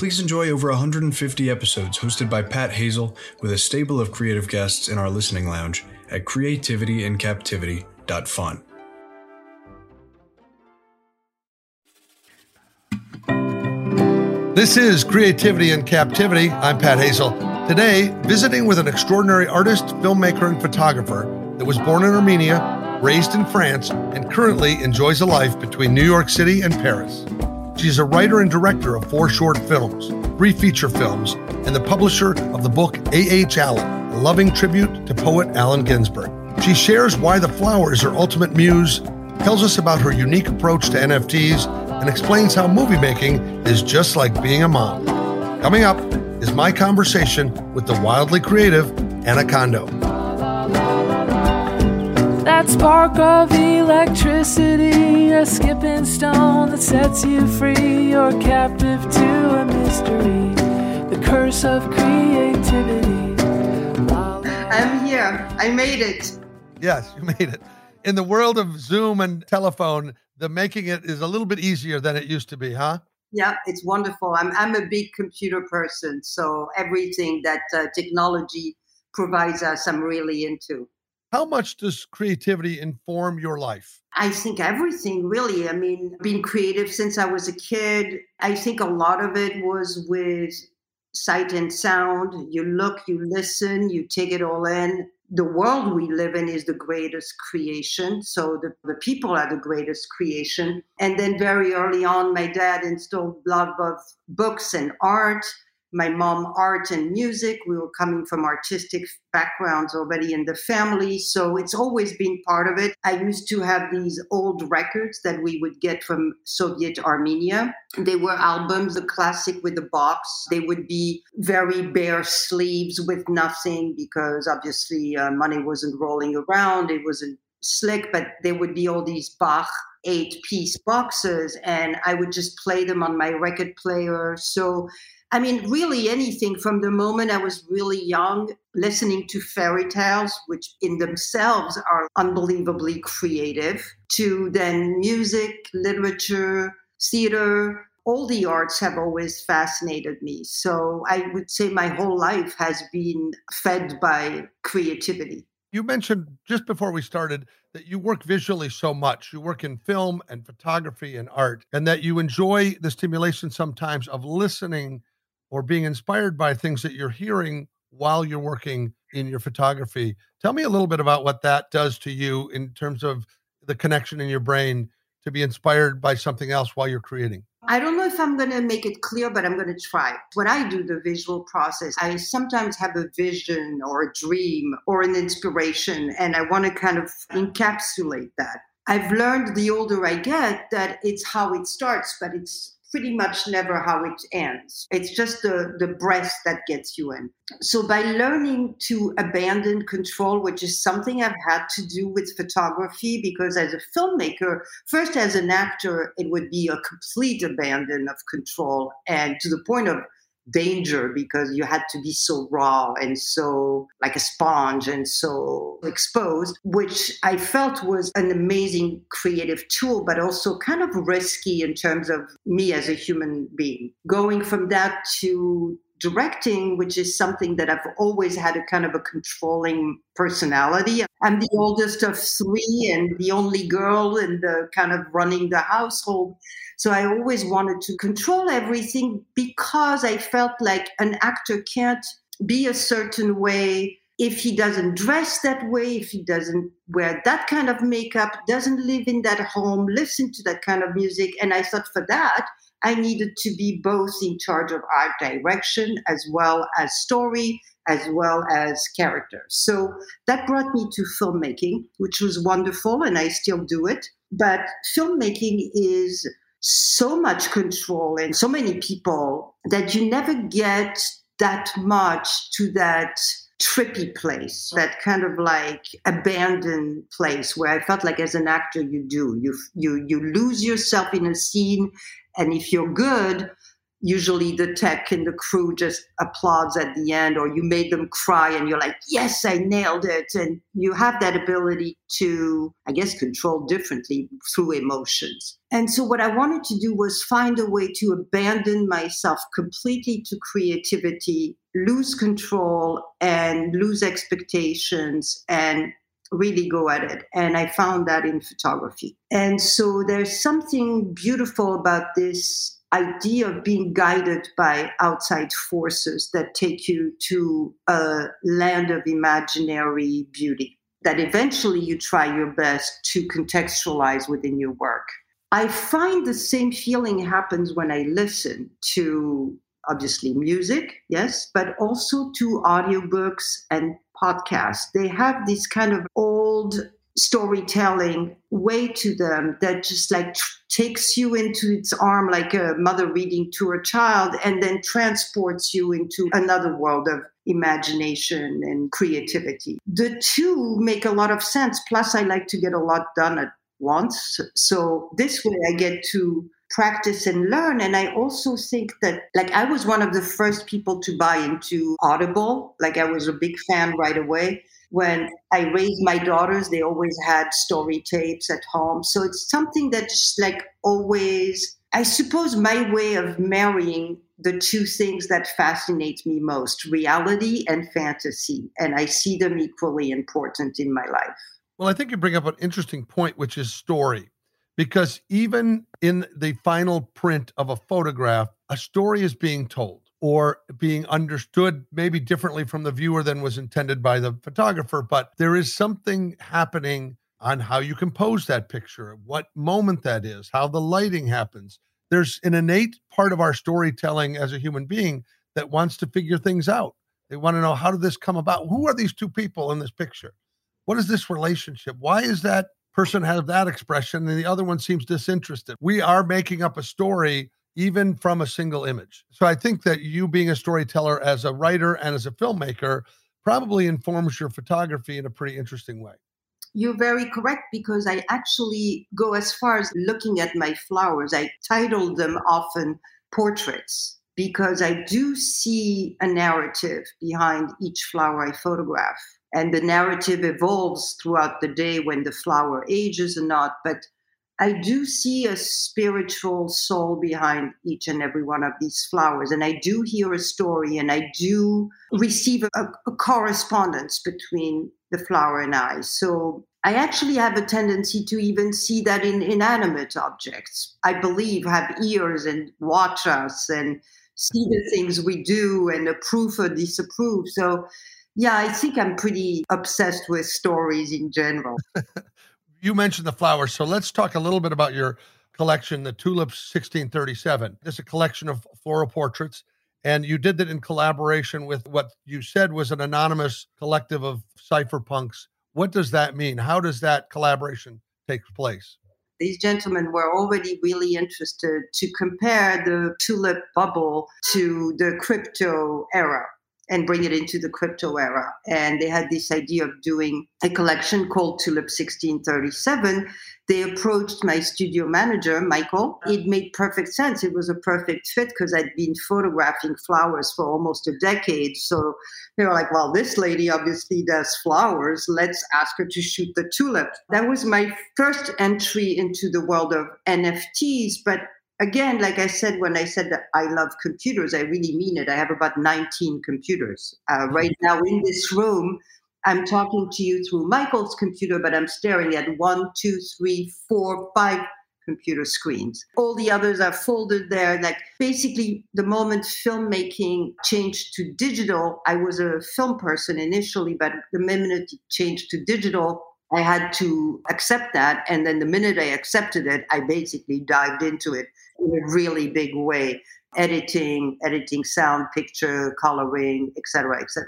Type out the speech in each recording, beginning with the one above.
please enjoy over 150 episodes hosted by Pat Hazel with a stable of creative guests in our listening lounge at creativityincaptivity.fun. This is Creativity in Captivity. I'm Pat Hazel. Today, visiting with an extraordinary artist, filmmaker, and photographer that was born in Armenia, raised in France, and currently enjoys a life between New York City and Paris. She's a writer and director of four short films, three feature films, and the publisher of the book A.H. Allen, a loving tribute to poet Allen Ginsberg. She shares why the flower is her ultimate muse, tells us about her unique approach to NFTs, and explains how movie making is just like being a mom. Coming up is my conversation with the wildly creative Anna Condo. That spark of electricity, a skipping stone that sets you free. You're captive to a mystery, the curse of creativity. I'm here. I made it. Yes, you made it. In the world of Zoom and telephone, the making it is a little bit easier than it used to be, huh? Yeah, it's wonderful. I'm I'm a big computer person, so everything that uh, technology provides us, I'm really into. How much does creativity inform your life? I think everything really. I mean, being creative since I was a kid, I think a lot of it was with sight and sound. You look, you listen, you take it all in. The world we live in is the greatest creation. So the, the people are the greatest creation. And then very early on, my dad instilled love of books and art my mom art and music. We were coming from artistic backgrounds already in the family so it's always been part of it. I used to have these old records that we would get from soviet armenia. They were albums the classic with the box. They would be very bare sleeves with nothing because obviously uh, money wasn't rolling around it wasn't slick but there would be all these bach eight piece boxes and i would just play them on my record player. So I mean, really anything from the moment I was really young, listening to fairy tales, which in themselves are unbelievably creative, to then music, literature, theater, all the arts have always fascinated me. So I would say my whole life has been fed by creativity. You mentioned just before we started that you work visually so much. You work in film and photography and art, and that you enjoy the stimulation sometimes of listening or being inspired by things that you're hearing while you're working in your photography. Tell me a little bit about what that does to you in terms of the connection in your brain to be inspired by something else while you're creating. I don't know if I'm going to make it clear, but I'm going to try. When I do the visual process, I sometimes have a vision or a dream or an inspiration, and I want to kind of encapsulate that. I've learned the older I get that it's how it starts, but it's pretty much never how it ends. It's just the, the breath that gets you in. So, by learning to abandon control, which is something I've had to do with photography, because as a filmmaker, first as an actor, it would be a complete abandon of control and to the point of danger because you had to be so raw and so like a sponge and so exposed, which I felt was an amazing creative tool, but also kind of risky in terms of me as a human being. Going from that to directing, which is something that I've always had a kind of a controlling personality. I'm the oldest of three and the only girl in the kind of running the household. So I always wanted to control everything because I felt like an actor can't be a certain way if he doesn't dress that way, if he doesn't wear that kind of makeup, doesn't live in that home, listen to that kind of music. And I thought for that, I needed to be both in charge of art direction as well as story, as well as character. So that brought me to filmmaking, which was wonderful, and I still do it. But filmmaking is so much control and so many people that you never get that much to that trippy place, that kind of like abandoned place where I felt like as an actor you do. You you you lose yourself in a scene and if you're good, usually the tech and the crew just applauds at the end or you made them cry and you're like yes i nailed it. And you have that ability to i guess control differently through emotions. And so what i wanted to do was find a way to abandon myself completely to creativity lose control and lose expectations and really go at it. And I found that in photography. And so there's something beautiful about this idea of being guided by outside forces that take you to a land of imaginary beauty that eventually you try your best to contextualize within your work. I find the same feeling happens when I listen to obviously music, yes, but also to audiobooks and podcasts. They have this kind of old storytelling way to them that just like takes you into its arm like a mother reading to her child and then transports you into another world of imagination and creativity. The two make a lot of sense. Plus, I like to get a lot done at once. So this way I get to practice and learn. And I also think that, like, I was one of the first people to buy into Audible. Like, I was a big fan right away. When I raised my daughters, they always had story tapes at home. So it's something that's like always, I suppose, my way of marrying the two things that fascinate me most reality and fantasy. And I see them equally important in my life. Well, I think you bring up an interesting point, which is story because even in the final print of a photograph, a story is being told or being understood maybe differently from the viewer than was intended by the photographer. But there is something happening on how you compose that picture, what moment that is, how the lighting happens. There's an innate part of our storytelling as a human being that wants to figure things out. They want to know how did this come about? Who are these two people in this picture? What is this relationship? Why is that person has that expression and the other one seems disinterested. We are making up a story even from a single image. So I think that you being a storyteller as a writer and as a filmmaker probably informs your photography in a pretty interesting way. You're very correct because I actually go as far as looking at my flowers. I title them often portraits because I do see a narrative behind each flower I photograph and the narrative evolves throughout the day when the flower ages or not but i do see a spiritual soul behind each and every one of these flowers and i do hear a story and i do receive a, a correspondence between the flower and i so I actually have a tendency to even see that in inanimate objects. I believe have ears and watch us and see the things we do and approve or disapprove. So yeah, I think I'm pretty obsessed with stories in general. you mentioned the flowers, so let's talk a little bit about your collection, the Tulips 1637. This is a collection of floral portraits, and you did that in collaboration with what you said was an anonymous collective of cypherpunks. What does that mean? How does that collaboration take place? These gentlemen were already really interested to compare the tulip bubble to the crypto era and bring it into the crypto era. And they had this idea of doing a collection called Tulip 1637. They approached my studio manager, Michael. It made perfect sense. It was a perfect fit because I'd been photographing flowers for almost a decade. So they were like, well, this lady obviously does flowers. Let's ask her to shoot the tulip. That was my first entry into the world of NFTs. But again, like I said, when I said that I love computers, I really mean it. I have about 19 computers. Uh, right now in this room, I'm talking to you through Michael's computer, but I'm staring at one, two, three, four, five computer screens. All the others are folded there. Like basically, the moment filmmaking changed to digital, I was a film person initially, but the minute it changed to digital, I had to accept that. And then the minute I accepted it, I basically dived into it in a really big way editing, editing sound, picture, coloring, etc., etc.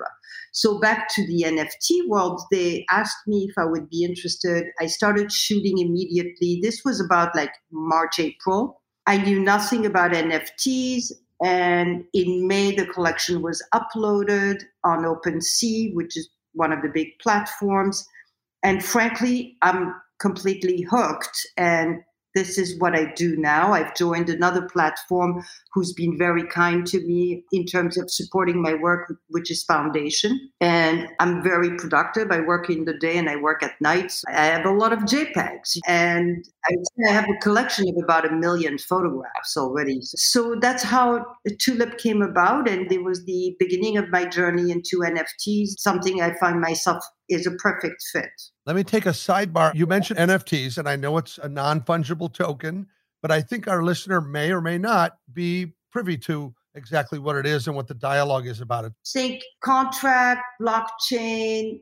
So back to the NFT world, they asked me if I would be interested. I started shooting immediately. This was about like March, April. I knew nothing about NFTs. And in May, the collection was uploaded on OpenSea, which is one of the big platforms. And frankly, I'm completely hooked. And this is what I do now. I've joined another platform who's been very kind to me in terms of supporting my work, which is Foundation. And I'm very productive. I work in the day and I work at night. I have a lot of JPEGs and I have a collection of about a million photographs already. So that's how Tulip came about. And it was the beginning of my journey into NFTs, something I find myself is a perfect fit. Let me take a sidebar. You mentioned NFTs, and I know it's a non fungible token, but I think our listener may or may not be privy to exactly what it is and what the dialogue is about it. Think contract, blockchain,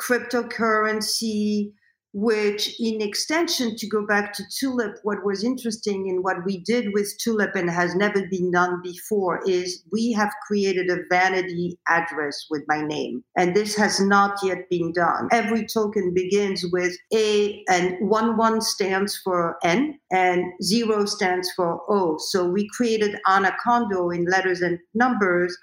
cryptocurrency, which in extension to go back to tulip what was interesting in what we did with tulip and has never been done before is we have created a vanity address with my name. And this has not yet been done. Every token begins with a and one one stands for n and zero stands for o. So we created Anna Condo in letters and numbers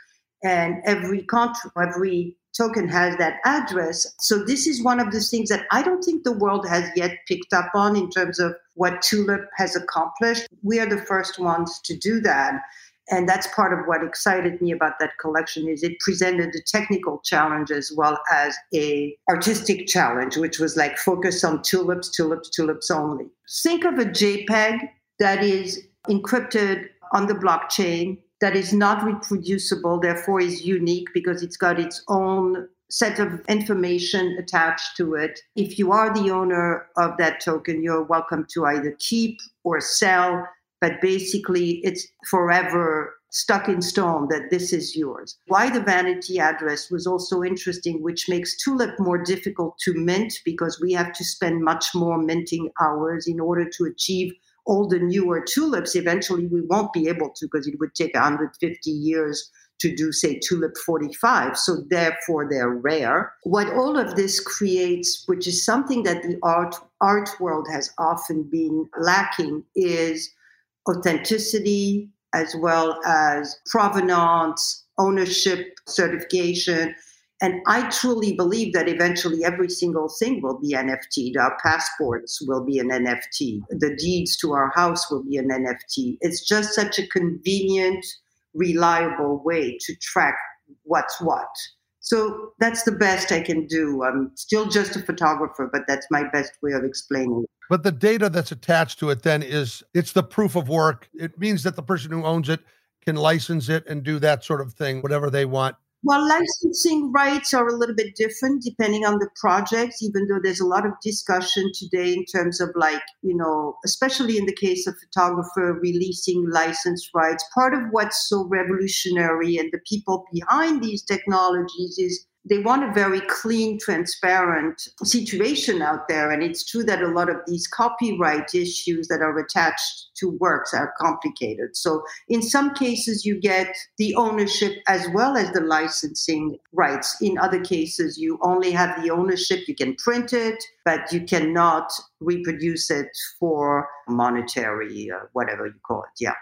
and every contra- every token has that address. So this is one of the things that I don't think the world has yet picked up on in terms of what Tulip has accomplished. We are the first ones to do that. And that's part of what excited me about that collection is it presented a technical challenge as well as a artistic challenge, which was like focus on tulips, tulips, tulips only. Think of a JPEG that is encrypted on the blockchain that is not reproducible, therefore is unique because it's got its own set of information attached to it. If you are the owner of that token, you're welcome to either keep or sell, but basically it's forever stuck in stone that this is yours. Why the vanity address was also interesting, which makes Tulip more difficult to mint because we have to spend much more minting hours in order to achieve all the newer tulips, eventually we won't be able to because it would take 150 years to do, say, tulip 45. So therefore, they're rare. What all of this creates, which is something that the art art world has often been lacking, is authenticity as well as provenance, ownership, certification. And I truly believe that eventually every single thing will be NFT. Our passports will be an NFT. The deeds to our house will be an NFT. It's just such a convenient, reliable way to track what's what. So that's the best I can do. I'm still just a photographer, but that's my best way of explaining it. But the data that's attached to it then is it's the proof of work. It means that the person who owns it can license it and do that sort of thing, whatever they want well, licensing rights are a little bit different depending on the project, even though there's a lot of discussion today in terms of, like, you know, especially in the case of photographer releasing license rights. Part of what's so revolutionary and the people behind these technologies is they want a very clean, transparent situation out there. And it's true that a lot of these copyright issues that are attached to works are complicated. So in some cases, you get the ownership as well as the licensing rights. In other cases, you only have the ownership. You can print it, but you cannot reproduce it for monetary, uh, whatever you call it. Yeah.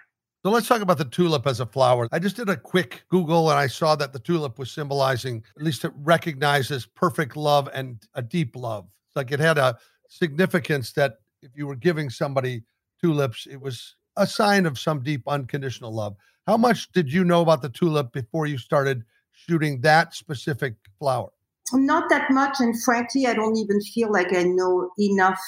So let's talk about the tulip as a flower. I just did a quick Google and I saw that the tulip was symbolizing, at least it recognizes perfect love and a deep love. It's Like it had a significance that if you were giving somebody tulips, it was a sign of some deep unconditional love. How much did you know about the tulip before you started shooting that specific flower? Not that much. And frankly, I don't even feel like I know enough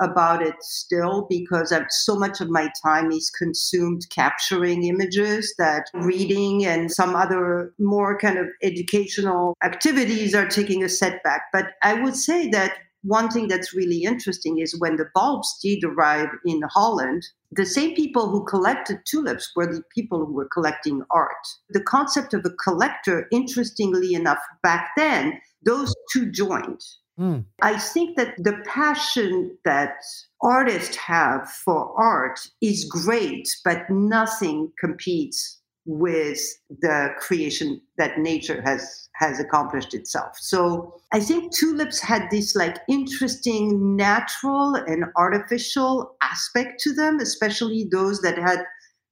about it still because I've, so much of my time is consumed capturing images that mm-hmm. reading and some other more kind of educational activities are taking a setback. But I would say that one thing that's really interesting is when the bulbs did arrive in Holland, the same people who collected tulips were the people who were collecting art. The concept of a collector, interestingly enough, back then, those two joined. Mm. I think that the passion that artists have for art is great, but nothing competes with the creation that nature has has accomplished itself. So I think tulips had this like interesting natural and artificial aspect to them, especially those that had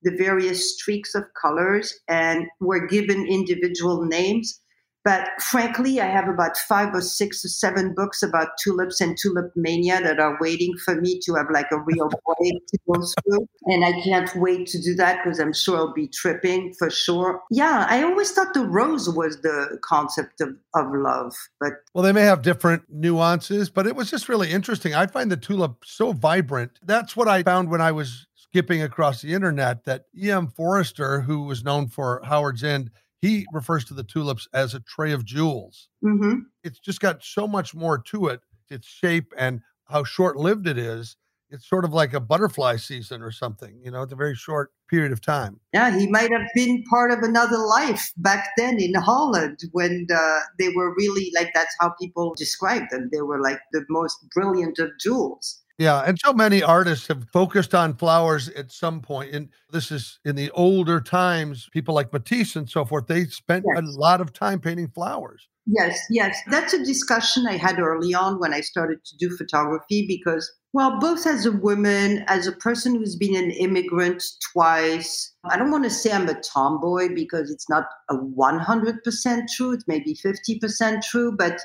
the various streaks of colors and were given individual names. But frankly, I have about five or six or seven books about tulips and tulip mania that are waiting for me to have like a real break to go through. And I can't wait to do that because I'm sure I'll be tripping for sure. Yeah, I always thought the rose was the concept of, of love. But well, they may have different nuances, but it was just really interesting. I find the tulip so vibrant. That's what I found when I was skipping across the internet that E.M. Forster, who was known for Howard's End, he refers to the tulips as a tray of jewels. mm-hmm. It's just got so much more to it, its shape and how short lived it is. It's sort of like a butterfly season or something, you know, it's a very short period of time. Yeah, he might have been part of another life back then in Holland when uh, they were really like that's how people described them. They were like the most brilliant of jewels. Yeah, and so many artists have focused on flowers at some point. And this is in the older times, people like Matisse and so forth, they spent Yes. a lot of time painting flowers. Yes, yes. That's a discussion I had early on when I started to do photography because, well, both as a woman, as a person who's been an immigrant twice, I don't want to say I'm a tomboy because it's not a 100% true. It's maybe 50% true. But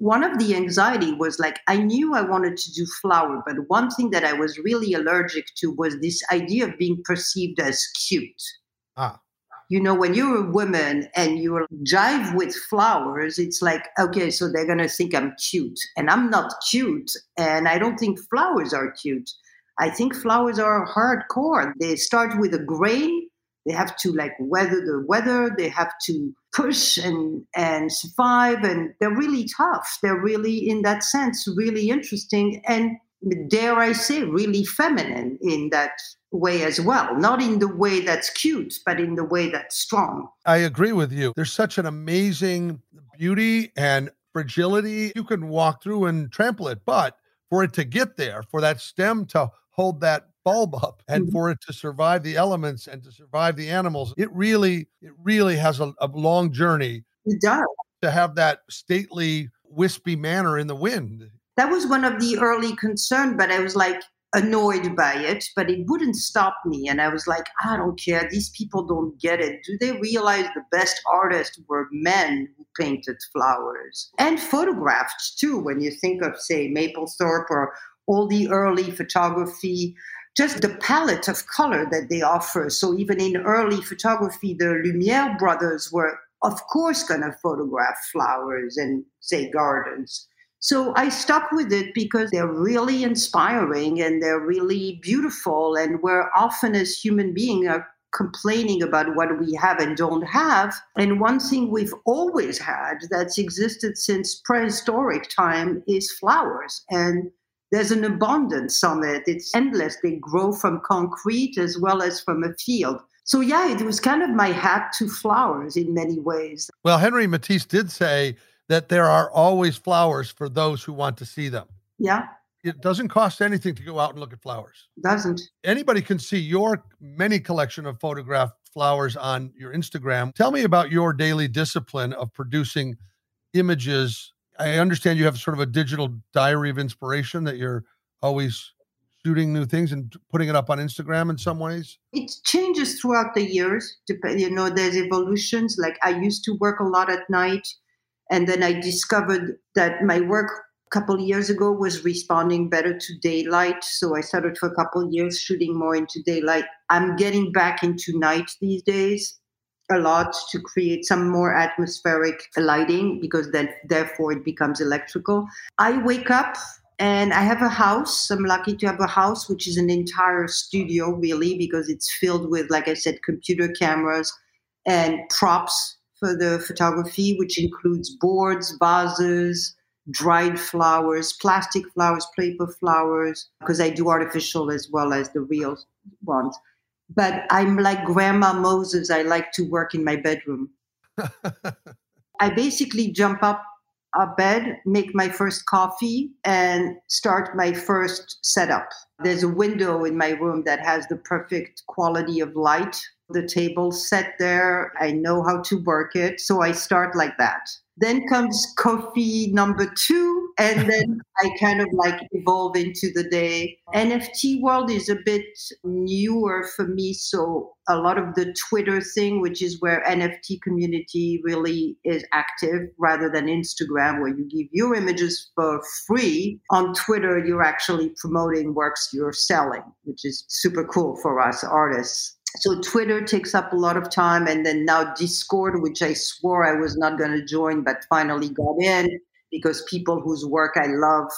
one of the anxiety was like, I knew I wanted to do flower, but one thing that I was really allergic to was this idea of being perceived as cute Ah, you know, when you're a woman and you jive with flowers, it's like, okay, so they're going to think I'm cute. And I'm not cute. And I don't think flowers are cute. I think flowers are hardcore. They start with a grain. They have to like weather the weather. They have to push and, and survive. And they're really tough. They're really, in that sense, really interesting. And dare I say, really feminine in that way as well. Not in the way that's cute, but in the way that's strong. I agree with you. There's such an amazing beauty and fragility. You can walk through and trample it, but for it to get there, for that stem to hold that bulb up and Mhm. for it to survive the elements and to survive the animals, it really, it really has a, a long journey It does. to have that stately, wispy manner in the wind. That was one of the early concern, but I was like annoyed by it, but it wouldn't stop me. And I was like, I don't care. These people don't get it. Do they realize the best artists were men who painted flowers and photographed too? When you think of, say, Mapplethorpe or all the early photography, just the palette of color that they offer. So even in early photography, the Lumiere brothers were, of course, going to photograph flowers and, say, gardens. So I stuck with it because they're really inspiring and they're really beautiful. And we're often, as human beings, are complaining about what we have and don't have. And one thing we've always had that's existed since prehistoric time is flowers. And there's an abundance on it. It's endless. They grow from concrete as well as from a field. So, yeah, it was kind of my hat to flowers in many ways. Well, Henri Matisse did say that there are always flowers for those who want to see them. Yeah, It doesn't cost anything to go out and look at flowers. doesn't. Anybody can see your many collection of photographed flowers on your Instagram. Tell me about your daily discipline of producing images. I understand you have sort of a digital diary of inspiration that you're always shooting new things and putting it up on Instagram in some ways. it changes throughout the years you know there's evolutions like i used to work a lot at night and then i discovered that my work a couple years ago was responding better to daylight so i started for a couple years shooting more into daylight i'm getting back into night these days a lot to create some more atmospheric lighting because then therefore it becomes electrical i wake up and I have a house. I'm lucky to have a house, which is an entire studio, really, because it's filled with, like I said, computer cameras and props for the photography, which includes boards, vases, dried flowers, plastic flowers, paper flowers, because I do artificial as well as the real ones. But I'm like Grandma Moses. I like to work in my bedroom. I basically jump up a bed, make my first coffee, and start my first setup. There's a window in my room that has the perfect quality of light. The table set there. I know how to work it. So I start like that. Then comes coffee number two, and then I kind of like evolve into the day. NFT world is a bit newer for me. So a lot of the Twitter thing, which is where NFT community really is active rather than Instagram, where you give your images for free. On Twitter, you're actually promoting works you're selling, which is super cool for us artists so Twitter takes up a lot of time, and then now Discord, which I swore I was not going to join, but finally got in because people whose work I love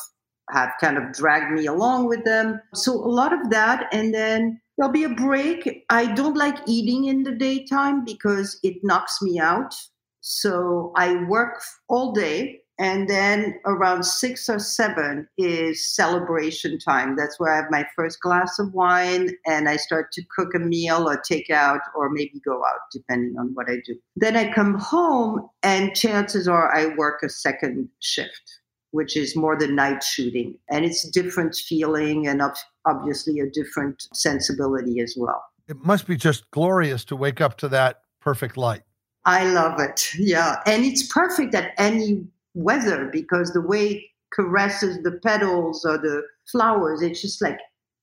have kind of dragged me along with them. So a lot of that, and then there'll be a break. I don't like eating in the daytime because it knocks me out. So I work all day and then around six or seven is celebration time. That's where I have my first glass of wine and I start to cook a meal or take out or maybe go out, depending on what I do. Then I come home and chances are I work a second shift, which is more the night shooting. And it's a different feeling and obviously a different sensibility as well. It must be just glorious to wake up to that perfect light. I love it. Yeah. And it's perfect at any weather because the way it caresses the petals or the flowers, it's just like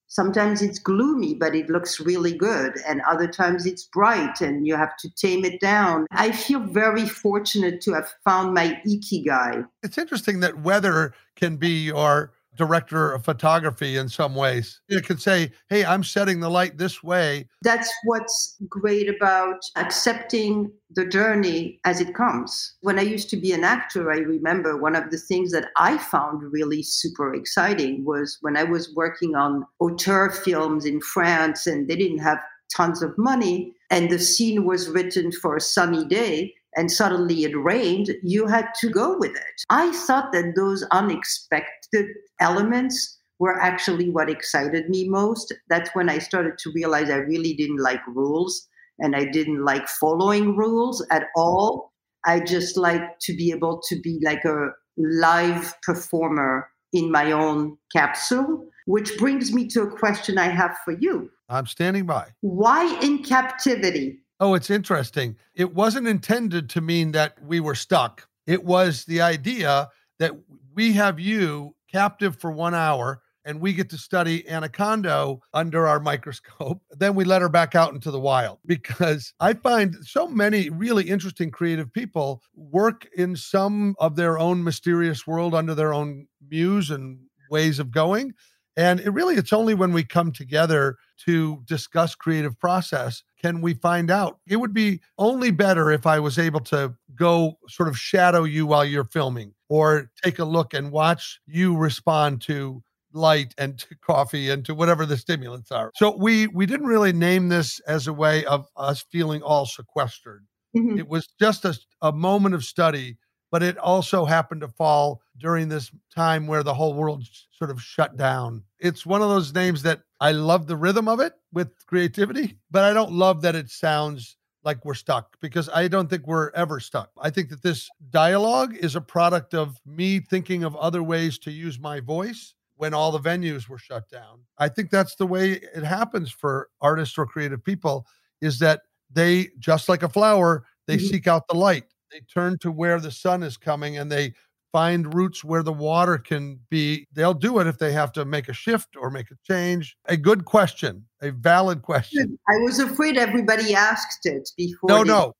sometimes it's gloomy, but it looks really good. And other times it's bright and you have to tame it down. I feel very fortunate to have found my ikigai. It's interesting that weather can be your director of photography in some ways. You could say, hey, I'm setting the light this way. That's what's great about accepting the journey as it comes. When I used to be an actor, I remember one of the things that I found really super exciting was when I was working on auteur films in France and they didn't have tons of money and the scene was written for a sunny day and suddenly it rained, you had to go with it. I thought that those unexpected elements were actually what excited me most. That's when I started to realize I really didn't like rules and I didn't like following rules at all. I just like to be able to be like a live performer in my own capsule, which brings me to a question I have for you. I'm standing by. Why in captivity? Oh, it's interesting. It wasn't intended to mean that we were stuck. It was the idea that we have you captive for one hour and we get to study Anna Condo under our microscope. Then we let her back out into the wild because I find so many really interesting creative people work in some of their own mysterious world under their own muse and ways of going. And it really, it's only when we come together to discuss creative process can we find out. It would be only better if I was able to go sort of shadow you while you're filming or take a look and watch you respond to light and to coffee and to whatever the stimulants are. So we we didn't really name this as a way of us feeling all sequestered. Mm-hmm. It was just a, a moment of study, but it also happened to fall during this time where the whole world sort of shut down. It's one of those names that I love the rhythm of it with creativity, but I don't love that it sounds like we're stuck because I don't think we're ever stuck. I think that this dialogue is a product of me thinking of other ways to use my voice when all the venues were shut down. I think that's the way it happens for artists or creative people is that they just like a flower, they mm-hmm. seek out the light. They turn to where the sun is coming and they find routes where the water can be. They'll do it if they have to make a shift or make a change. A good question, a valid question. I was afraid everybody asked it before. No, they... no.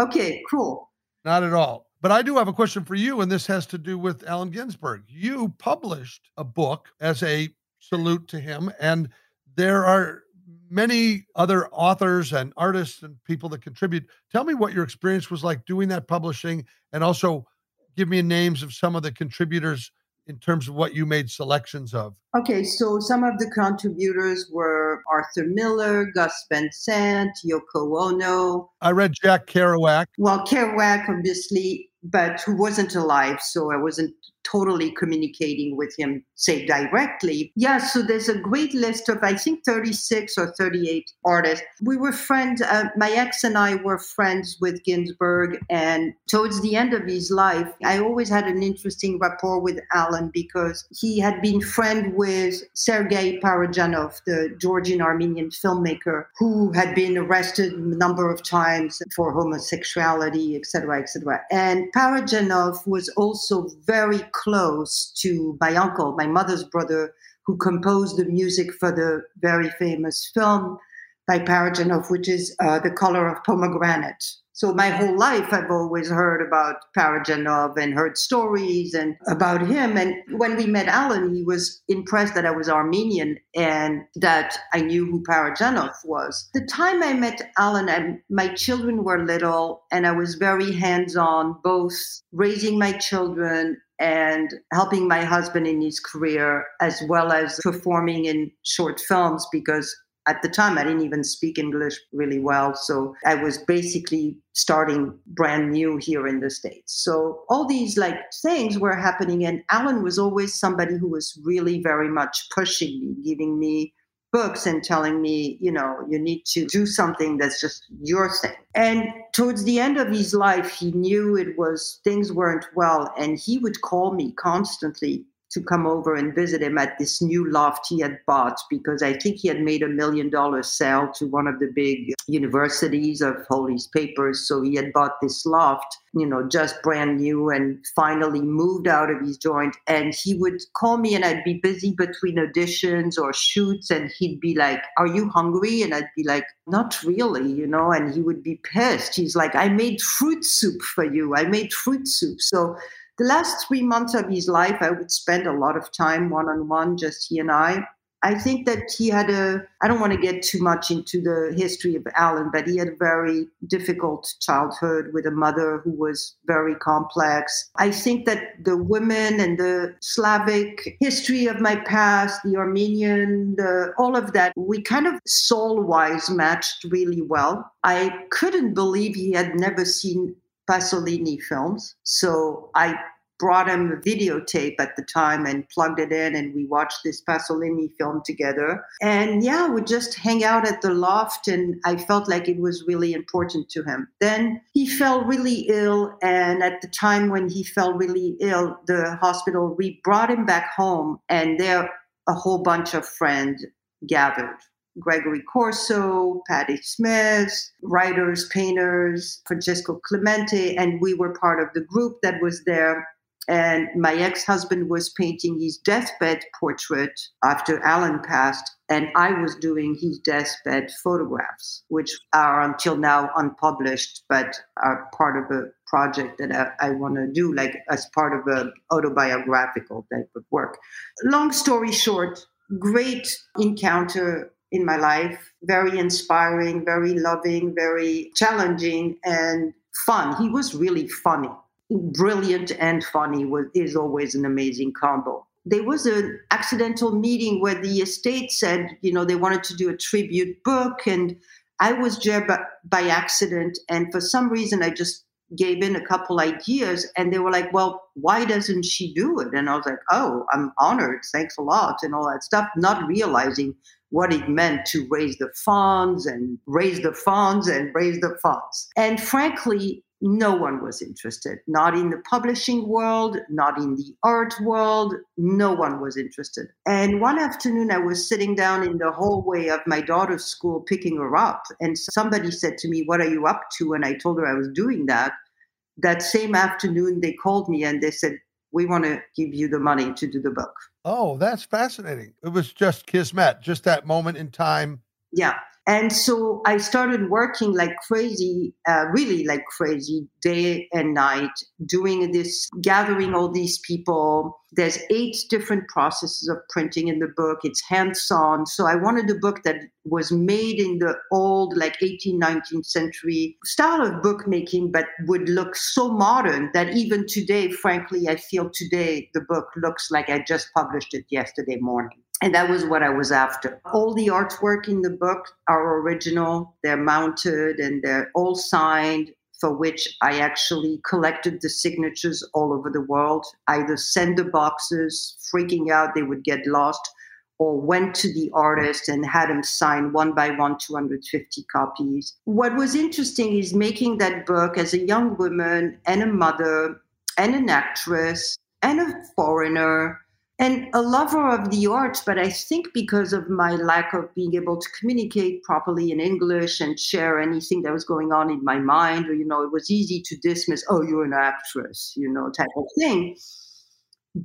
Okay, cool. Not at all. But I do have a question for you, and this has to do with Allen Ginsberg. You published a book as a salute to him, and there are many other authors and artists and people that contribute. Tell me what your experience was like doing that publishing and also give me names of some of the contributors in terms of what you made selections of? Okay, so some of the contributors were Arthur Miller, Gus Van Sant, Yoko Ono. I read Jack Kerouac. Well, Kerouac, obviously, but who wasn't alive, so I wasn't totally communicating with him, say directly. Yeah, so there's a great list of, I think, 36 or 38 artists. We were friends, uh, my ex and I were friends with Ginsberg. And towards the end of his life, I always had an interesting rapport with Allen because he had been friend with Sergei Parajanov, the Georgian Armenian filmmaker, who had been arrested a number of times for homosexuality, etc., etc. And Parajanov was also very close to my uncle, my mother's brother, who composed the music for the very famous film by Parajanov, which is uh, The Color of Pomegranate. So my whole life, I've always heard about Parajanov and heard stories and about him. And when we met Allen, he was impressed that I was Armenian and that I knew who Parajanov was. The time I met Allen, I, my children were little, and I was very hands-on, both raising my children and helping my husband in his career, as well as performing in short films because at the time i didn't even speak english really well. So i was basically starting brand new here in the states. So all these like things were happening and Allen was always somebody who was really very much pushing me giving me books and telling me you know you need to do something that's just your thing. And towards the end of his life he knew it was things weren't well and he would call me constantly to come over and visit him at this new loft he had bought because I think he had made a million dollar sale to one of the big universities of these papers. So he had bought this loft, you know, just brand new and finally moved out of his joint. And he would call me and I'd be busy between auditions or shoots. And he'd be like, Are you hungry? And I'd be like, Not really, you know, and he would be pissed. He's like, I made fruit soup for you. I made fruit soup. So the last three months of his life, I would spend a lot of time one on one, just he and I. I think that he had a, I don't want to get too much into the history of Allen, but he had a very difficult childhood with a mother who was very complex. I think that the women and the Slavic history of my past, the Armenian, the, all of that, we kind of soul wise matched really well. I couldn't believe he had never seen Pasolini films. So I brought him a videotape at the time and plugged it in and we watched this Pasolini film together. And yeah, we just hang out at the loft and I felt like it was really important to him. Then he fell really ill and at the time when he fell really ill, the hospital we brought him back home and there a whole bunch of friends gathered Gregory Corso, Patti Smith, writers, painters, Francesco Clemente, and we were part of the group that was there. And my ex husband was painting his deathbed portrait after Allen passed, and I was doing his deathbed photographs, which are until now unpublished, but are part of a project that I, I want to do, like as part of an autobiographical type of work. Long story short, great encounter in my life. Very inspiring, very loving, very challenging, and fun. He was really funny. Brilliant and funny was, is always an amazing combo. There was an accidental meeting where the estate said, you know, they wanted to do a tribute book, and I was there by, by accident. And for some reason, I just gave in a couple ideas and they were like well why doesn't she do it and i was like oh i'm honored thanks a lot and all that stuff not realizing what it meant to raise the funds and raise the funds and raise the funds. And frankly, no one was interested, not in the publishing world, not in the art world. No one was interested. And one afternoon, I was sitting down in the hallway of my daughter's school picking her up, and somebody said to me, What are you up to? And I told her I was doing that. That same afternoon, they called me and they said, We want to give you the money to do the book. Oh, that's fascinating. It was just kismet, just that moment in time. Yeah. And so I started working like crazy, uh, really like crazy, day and night, doing this, gathering all these people. There's eight different processes of printing in the book. It's hands on. So I wanted a book that was made in the old, like 18th, 19th century style of bookmaking, but would look so modern that even today, frankly, I feel today the book looks like I just published it yesterday morning. And that was what I was after. All the artwork in the book are original, they're mounted and they're all signed, for which I actually collected the signatures all over the world, either send the boxes, freaking out they would get lost, or went to the artist and had him sign one by one 250 copies. What was interesting is making that book as a young woman and a mother and an actress and a foreigner and a lover of the arts, but I think because of my lack of being able to communicate properly in English and share anything that was going on in my mind, or, you know, it was easy to dismiss, oh, you're an actress, you know, type of thing.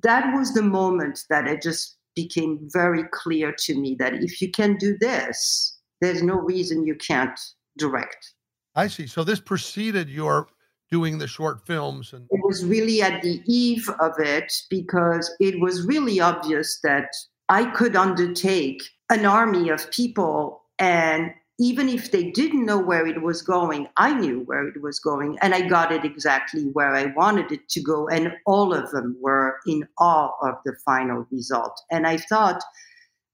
That was the moment that it just became very clear to me that if you can do this, there's no reason you can't direct. I see. So this preceded your doing the short films and it was really at the eve of it because it was really obvious that I could undertake an army of people and even if they didn't know where it was going, I knew where it was going, and I got it exactly where I wanted it to go. And all of them were in awe of the final result. And I thought,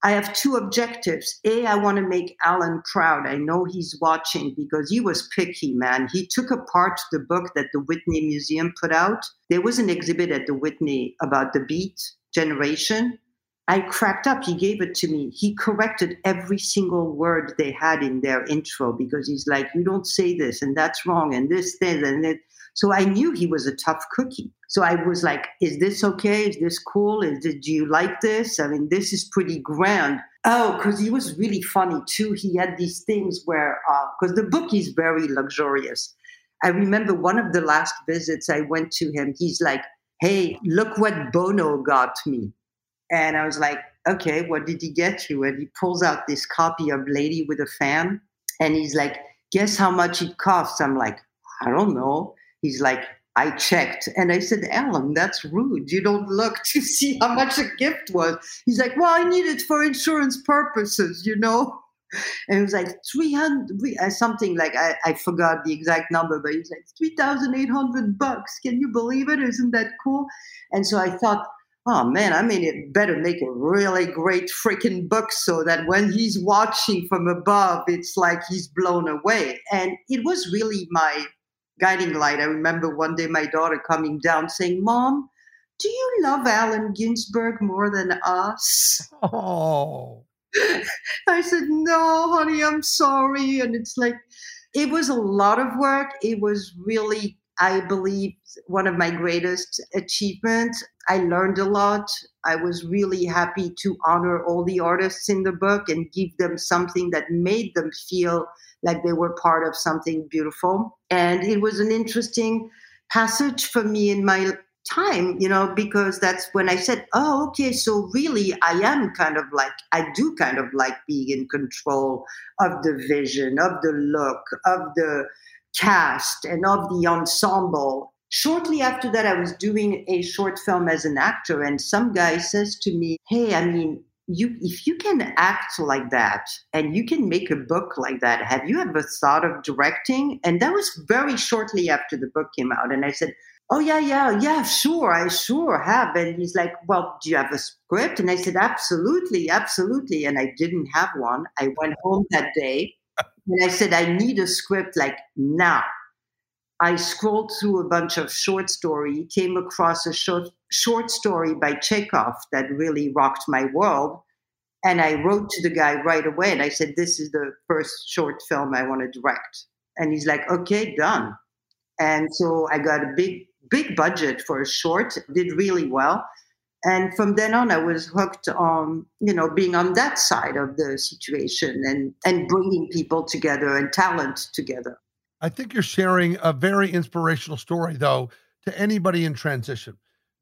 I have two objectives. A, I want to make Allen proud. I know he's watching because he was picky, man. He took apart the book that the Whitney Museum put out. There was an exhibit at the Whitney about the Beat generation. I cracked up. He gave it to me. He corrected every single word they had in their intro because he's like, you don't say this and that's wrong and this, this, and it. So I knew he was a tough cookie. So I was like, is this okay? Is this cool? Is it, do you like this? I mean, this is pretty grand. Oh, because he was really funny too. He had these things where, because uh, the book is very luxurious. I remember one of the last visits I went to him, he's like, hey, look what Bono got me. And I was like, okay, what did he get you? And he pulls out this copy of Lady with a Fan. And he's like, guess how much it costs? I'm like, I don't know. He's like, I checked and I said, Allen, that's rude. You don't look to see how much a gift was. He's like, Well, I need it for insurance purposes, you know? And it was like 300, uh, something like, I, I forgot the exact number, but he's like, 3,800 bucks. Can you believe it? Isn't that cool? And so I thought, oh man, I mean, it better make a really great freaking book so that when he's watching from above, it's like he's blown away. And it was really my guiding light. I remember one day my daughter coming down saying, Mom, do you love Allen Ginsberg more than us? Oh. I said, No, honey, I'm sorry. And it's like, it was a lot of work. It was really, I believe, one of my greatest achievements. I learned a lot. I was really happy to honor all the artists in the book and give them something that made them feel like they were part of something beautiful. And it was an interesting passage for me in my time, you know, because that's when I said, oh, okay, so really I am kind of like, I do kind of like being in control of the vision, of the look, of the cast, and of the ensemble. Shortly after that, I was doing a short film as an actor, and some guy says to me, Hey, I mean, you if you can act like that and you can make a book like that have you ever thought of directing? And that was very shortly after the book came out and i said oh yeah yeah yeah sure i sure have. And he's like well do you have a script? And i said absolutely absolutely and i didn't have one. I went home that day and i said i need a script like now I scrolled through a bunch of short story, came across a short, short story by Chekhov that really rocked my world. And I wrote to the guy right away and I said, This is the first short film I want to direct. And he's like, Okay, done. And so I got a big, big budget for a short, did really well. And from then on, I was hooked on, you know, being on that side of the situation and, and bringing people together and talent together. I think you're sharing a very inspirational story, though, to anybody in transition,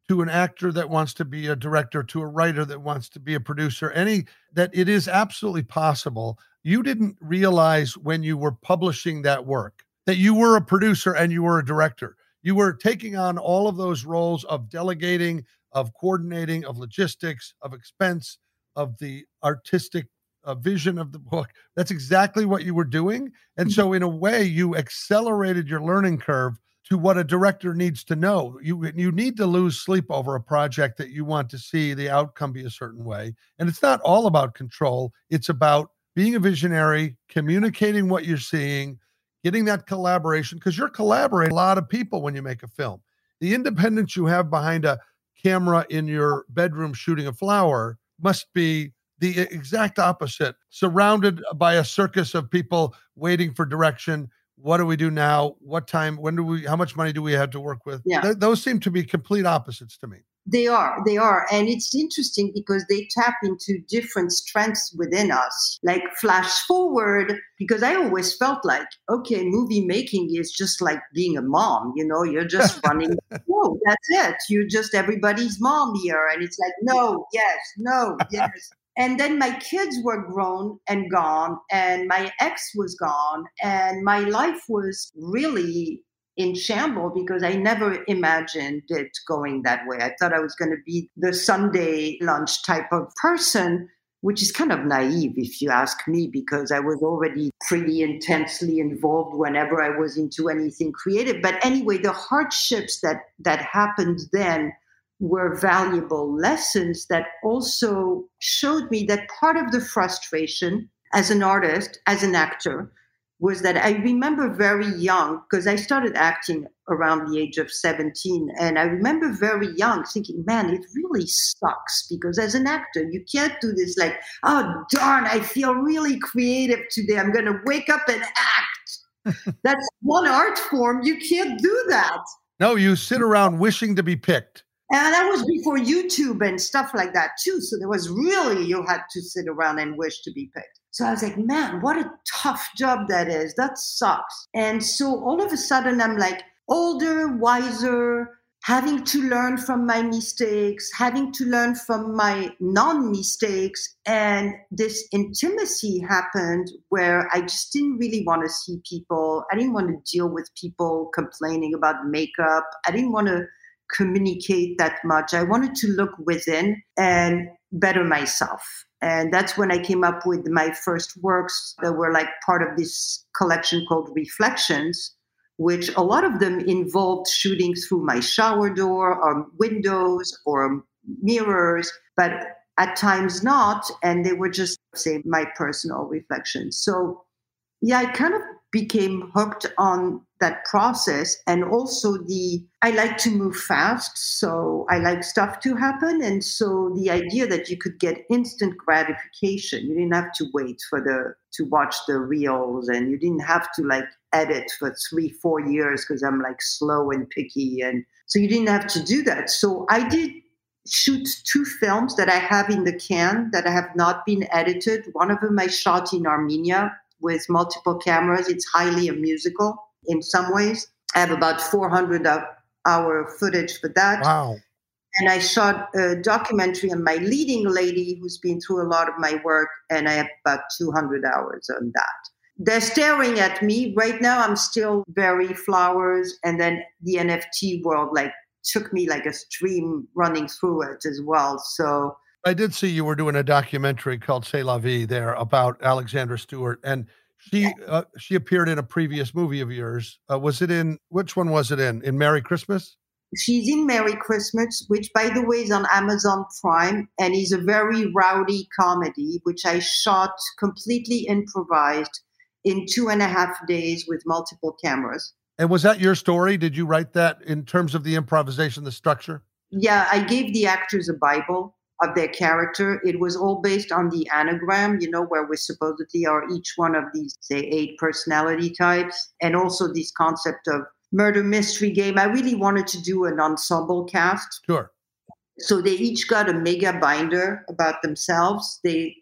to an actor that wants to be a director, to a writer that wants to be a producer, any that it is absolutely possible. You didn't realize when you were publishing that work that you were a producer and you were a director. You were taking on all of those roles of delegating, of coordinating, of logistics, of expense, of the artistic a vision of the book. That's exactly what you were doing. And mm-hmm. so, in a way, you accelerated your learning curve to what a director needs to know. You you need to lose sleep over a project that you want to see the outcome be a certain way. And it's not all about control. It's about being a visionary, communicating what you're seeing, getting that collaboration because you're collaborating a lot of people when you make a film. The independence you have behind a camera in your bedroom shooting a flower must be the exact opposite, surrounded by a circus of people waiting for direction, what do we do now? What time? When do we? How much money do we have to work with? Yeah. Th- those seem to be complete opposites to me. They are, they are. And it's interesting because they tap into different strengths within us. Like flash forward, because I always felt like, okay, movie making is just like being a mom, you know, you're just running. no, that's it. You're just everybody's mom here. And it's like, no, yes, no, yes. And then my kids were grown and gone, and my ex was gone, and my life was really in shambles because I never imagined it going that way. I thought I was going to be the Sunday lunch type of person, which is kind of naive if you ask me, because I was already pretty intensely involved whenever I was into anything creative. But anyway, the hardships that that happened then were valuable lessons that also showed me that part of the frustration as an artist, as an actor, was that I remember very young, because I started acting around the age of 17. And I remember very young thinking, man, it really sucks because as an actor, you can't do this like, oh, darn, I feel really creative today. I'm going to wake up and act. That's one art form. You can't do that. No, you sit around wishing to be picked. And that was before YouTube and stuff like that, too. So there was really, you had to sit around and wish to be picked. So I was like, man, what a tough job that is. That sucks. And so all of a sudden, I'm like older, wiser, having to learn from my mistakes, having to learn from my non mistakes. And this intimacy happened where I just didn't really want to see people. I didn't want to deal with people complaining about makeup. I didn't want to communicate that much. I wanted to look within and better myself. And that's when I came up with my first works that were like part of this collection called Reflections, which a lot of them involved shooting through my shower door or windows or mirrors, but at times not. And they were just, say, my personal reflections. So, yeah, I kind of became hooked on that process. And also the i like to move fast so i like stuff to happen. And so the idea that you could get instant gratification you didn't have to wait for the to watch the reels and you didn't have to like edit for three four years because i'm like slow and picky. And so you didn't have to do that. So i did shoot two films that i have in the can that have not been edited. One of them i shot in armenia with multiple cameras. It's highly a musical in some ways. I have about 400 hour footage for that. Wow. And I shot a documentary on my leading lady who's been through a lot of my work, and I have about 200 hours on that. They're staring at me right now. I'm still very flowers, and then the NFT world like took me like a stream running through it as well. So I did see you were doing a documentary called C'est la vie there about Alexandra Stewart, and she uh, she appeared in a previous movie of yours. Uh, was it in which one was it in? In Merry Christmas. She's in Merry Christmas, which by the way is on Amazon Prime, and is a very rowdy comedy, which I shot completely improvised in two and a half days with multiple cameras. And was that your story? Did you write that in terms of the improvisation, the structure? Yeah, I gave the actors a Bible of their character. It was all based on the enneagram, you know, where we supposedly are each one of these, say, eight personality types, and also this concept of murder mystery game. I really wanted to do an ensemble cast. Sure. So they each got a mega binder about themselves. They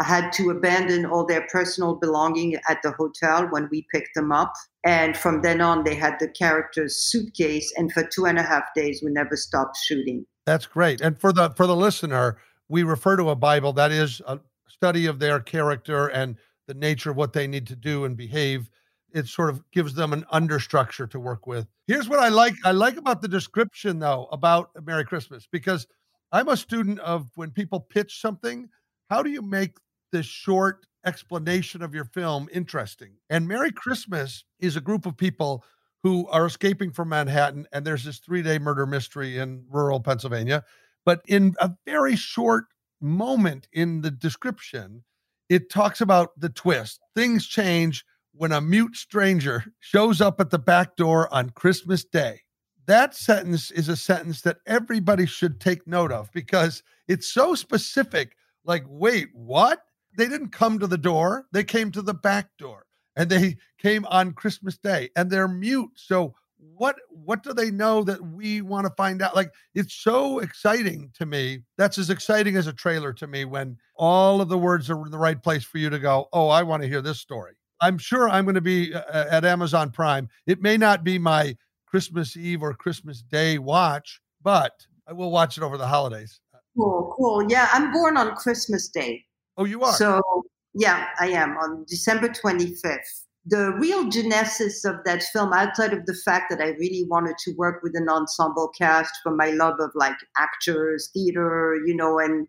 had to abandon all their personal belonging at the hotel when we picked them up. And from then on, they had the character's suitcase. And for two and a half days, we never stopped shooting. That's great. And for the for the listener, we refer to a Bible that is a study of their character and the nature of what they need to do and behave. It sort of gives them an understructure to work with. Here's what I like. I like about the description though about Merry Christmas because I'm a student of when people pitch something, how do you make the short explanation of your film interesting? And Merry Christmas is a group of people who are escaping from Manhattan, and there's this three day murder mystery in rural Pennsylvania. But in a very short moment in the description, it talks about the twist. Things change when a mute stranger shows up at the back door on Christmas Day. That sentence is a sentence that everybody should take note of because it's so specific. Like, wait, what? They didn't come to the door, they came to the back door. And they came on Christmas Day and they're mute. So what what do they know that we want to find out? Like it's so exciting to me that's as exciting as a trailer to me when all of the words are in the right place for you to go oh i want to hear this story. I'm sure i'm going to be uh, uh, at amazon prime. It may not be my christmas eve or christmas day watch but i will watch it over the holidays. Cool cool. Yeah i'm born on christmas day. Oh you are? So yeah i am on december 25th the real genesis of that film, outside of the fact that I really wanted to work with an ensemble cast for my love of like actors, theater, you know, and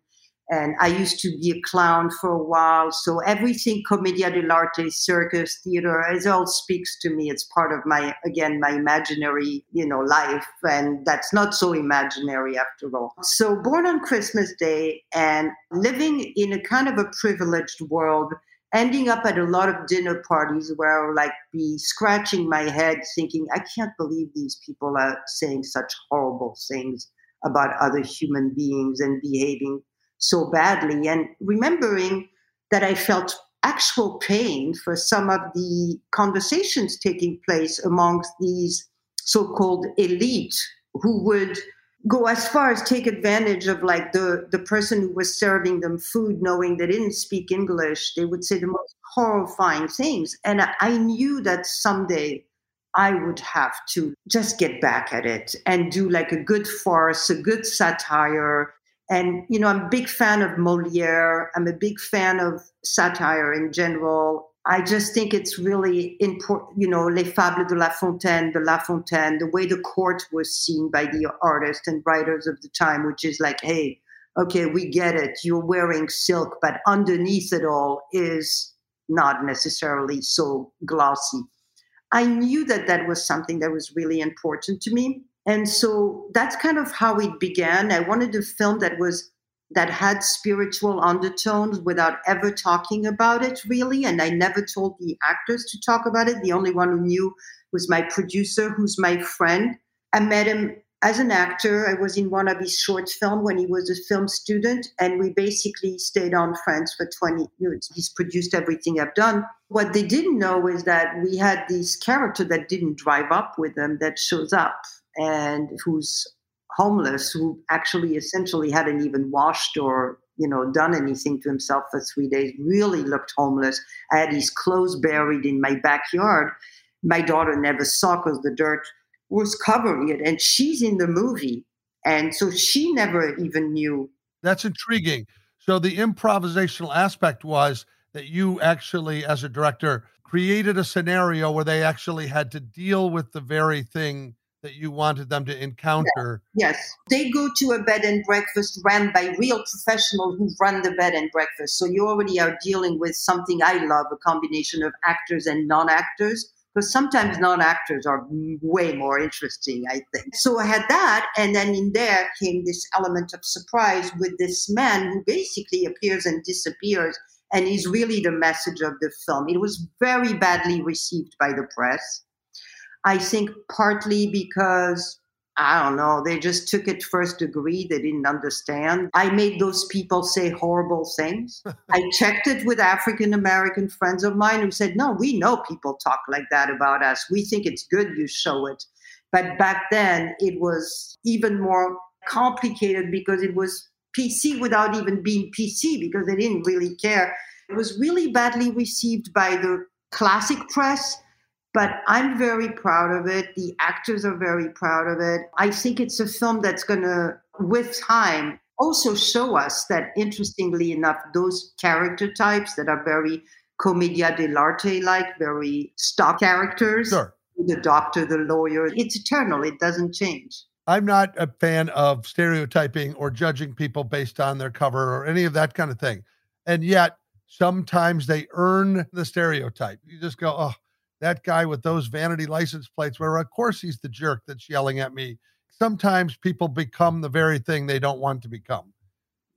and I used to be a clown for a while. So everything commedia dell'arte, circus, theater, it all speaks to me. It's part of my, again, my imaginary, you know, life. And that's not so imaginary after all. So born on Christmas Day and living in a kind of a privileged world ending up at a lot of dinner parties where I would like be scratching my head thinking, I can't believe these people are saying such horrible things about other human beings and behaving so badly. And remembering that I felt actual pain for some of the conversations taking place amongst these so called elite who would go as far as take advantage of like the the person who was serving them food knowing they didn't speak english they would say the most horrifying things and i, I knew that someday i would have to just get back at it and do like a good farce a good satire and you know i'm a big fan of Molière i'm a big fan of satire in general I just think it's really important, you know, Les Fables de La Fontaine, de La Fontaine, the way the court was seen by the artists and writers of the time, which is like, hey, okay, we get it. You're wearing silk, but underneath it all is not necessarily so glossy. I knew that that was something that was really important to me. And so that's kind of how it began. I wanted a film that was that had spiritual undertones without ever talking about it really. And i never told the actors to talk about it. The only one who knew was my producer who's my friend. I met him as an actor. I was in one of his short films when he was a film student and we basically stayed on friends for 20 years he's produced everything i've done. What they didn't know is that we had this character that didn't drive up with them that shows up and who's homeless who actually essentially hadn't even washed or you know done anything to himself for three days really looked homeless. I had his clothes buried in my backyard. My daughter never saw because the dirt was covering it and she's in the movie. And so she never even knew. That's intriguing. So the improvisational aspect was that you actually as a director created a scenario where they actually had to deal with the very thing that you wanted them to encounter. Yes. yes. They go to a bed and breakfast run by real professionals who run the bed and breakfast. So you already are dealing with something I love a combination of actors and non actors. Because sometimes non actors are way more interesting, I think. So I had that. And then in there came this element of surprise with this man who basically appears and disappears and is really the message of the film. It was very badly received by the press I think partly because I don't know, they just took it first degree. They didn't understand. I made those people say horrible things. I checked it with African American friends of mine who said, no, we know people talk like that about us. We think it's good you show it. But back then, it was even more complicated because it was PC without even being PC because they didn't really care. It was really badly received by the classic press but I'm very proud of it. The actors are very proud of it. I think it's a film that's going to, with time, also show us that, interestingly enough, those character types that are very commedia dell'arte like, very stock characters. Sure. The doctor, the lawyer, it's eternal. It doesn't change. I'm not a fan of stereotyping or judging people based on their cover or any of that kind of thing. And yet, sometimes they earn the stereotype. You just go, oh, that guy with those vanity license plates, where of course he's the jerk that's yelling at me. Sometimes people become the very thing they don't want to become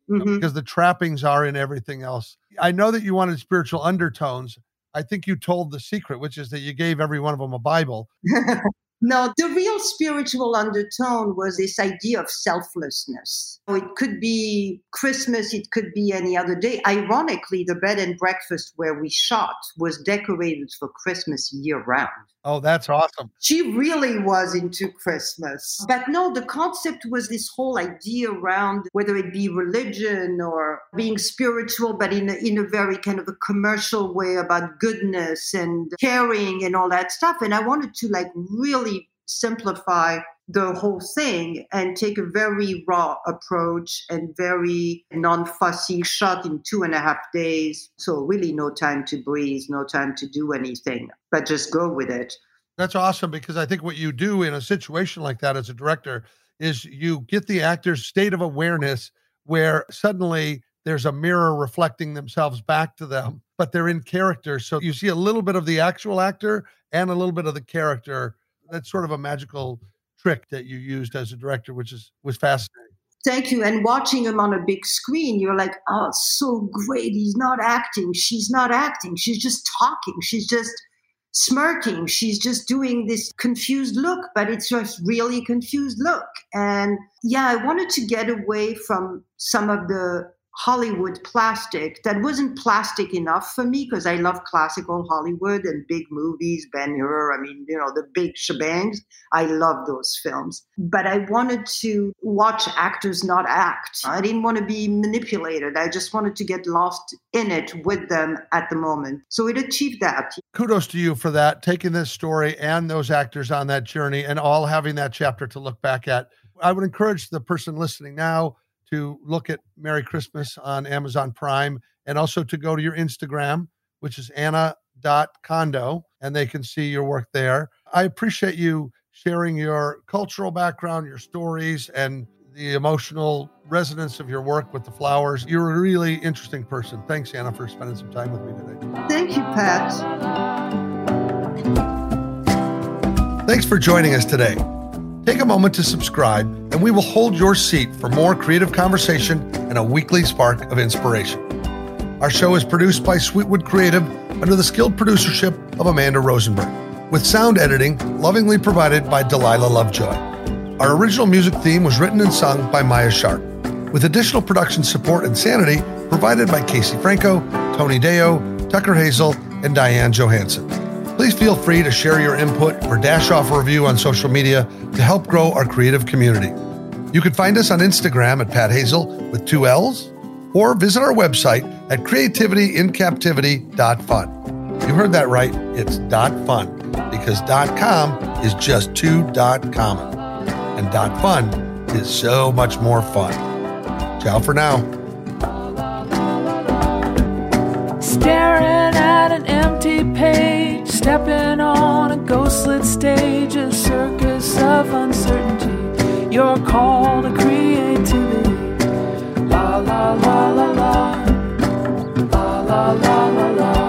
mm-hmm. because the trappings are in everything else. I know that you wanted spiritual undertones. I think you told the secret, which is that you gave every one of them a Bible. no, the real spiritual undertone was this idea of selflessness. It could be Christmas, it could be any other day. Ironically, the bed and breakfast where we shot was decorated for Christmas year round. Oh, that's awesome. She really was into Christmas. But no, the concept was this whole idea around whether it be religion or being spiritual, but in a, in a very kind of a commercial way about goodness and caring and all that stuff. And I wanted to like really simplify the whole thing and take a very raw approach and very non fussy shot in two and a half days. So, really, no time to breathe, no time to do anything, but just go with it. That's awesome because I think what you do in a situation like that as a director is you get the actor's state of awareness where suddenly there's a mirror reflecting themselves back to them, but they're in character. So you see a little bit of the actual actor and a little bit of the character that's sort of a magical trick that you used as a director, which is was fascinating. Thank you. And watching him on a big screen, you're like, oh, so great. He's not acting. She's not acting. She's just talking. She's just smirking. She's just doing this confused look, but it's just really confused look. And yeah, I wanted to get away from some of the Hollywood plastic that wasn't plastic enough for me because I love classical Hollywood and big movies, Ben Hur, I mean, you know, the big shebangs. I love those films. But I wanted to watch actors not act. I didn't want to be manipulated. I just wanted to get lost in it with them at the moment. So it achieved that. Kudos to you for that, taking this story and those actors on that journey and all having that chapter to look back at. I would encourage the person listening now to look at Merry Christmas on Amazon Prime and also to go to your Instagram, which is anna.condo, and they can see your work there. I appreciate you sharing your cultural background, your stories, and the emotional resonance of your work with the flowers. You're a really interesting person. Thanks, Anna, for spending some time with me today. Thank you, Pat. Thanks for joining us today. Take a moment to subscribe, and we will hold your seat for more creative conversation and a weekly spark of inspiration. Our show is produced by Sweetwood Creative under the skilled producership of Amanda Rosenberg, with sound editing lovingly provided by Delilah Lovejoy. Our original music theme was written and sung by Maya Sharp, with additional production support and sanity provided by Casey Franco, Tony Deo, Tucker Hazel, and Diane Johansson. Please feel free to share your input or dash off a review on social media to help grow our creative community. You can find us on Instagram at Pat Hazel with two L's or visit our website at creativityincaptivity.fun. You heard that right. It's dot .fun because dot .com is just too .common and dot .fun is so much more fun. Ciao for now. Staring at an empty page, stepping on a ghostlit stage, a circus of uncertainty. Your call to creativity. La la La la la la la. La la la.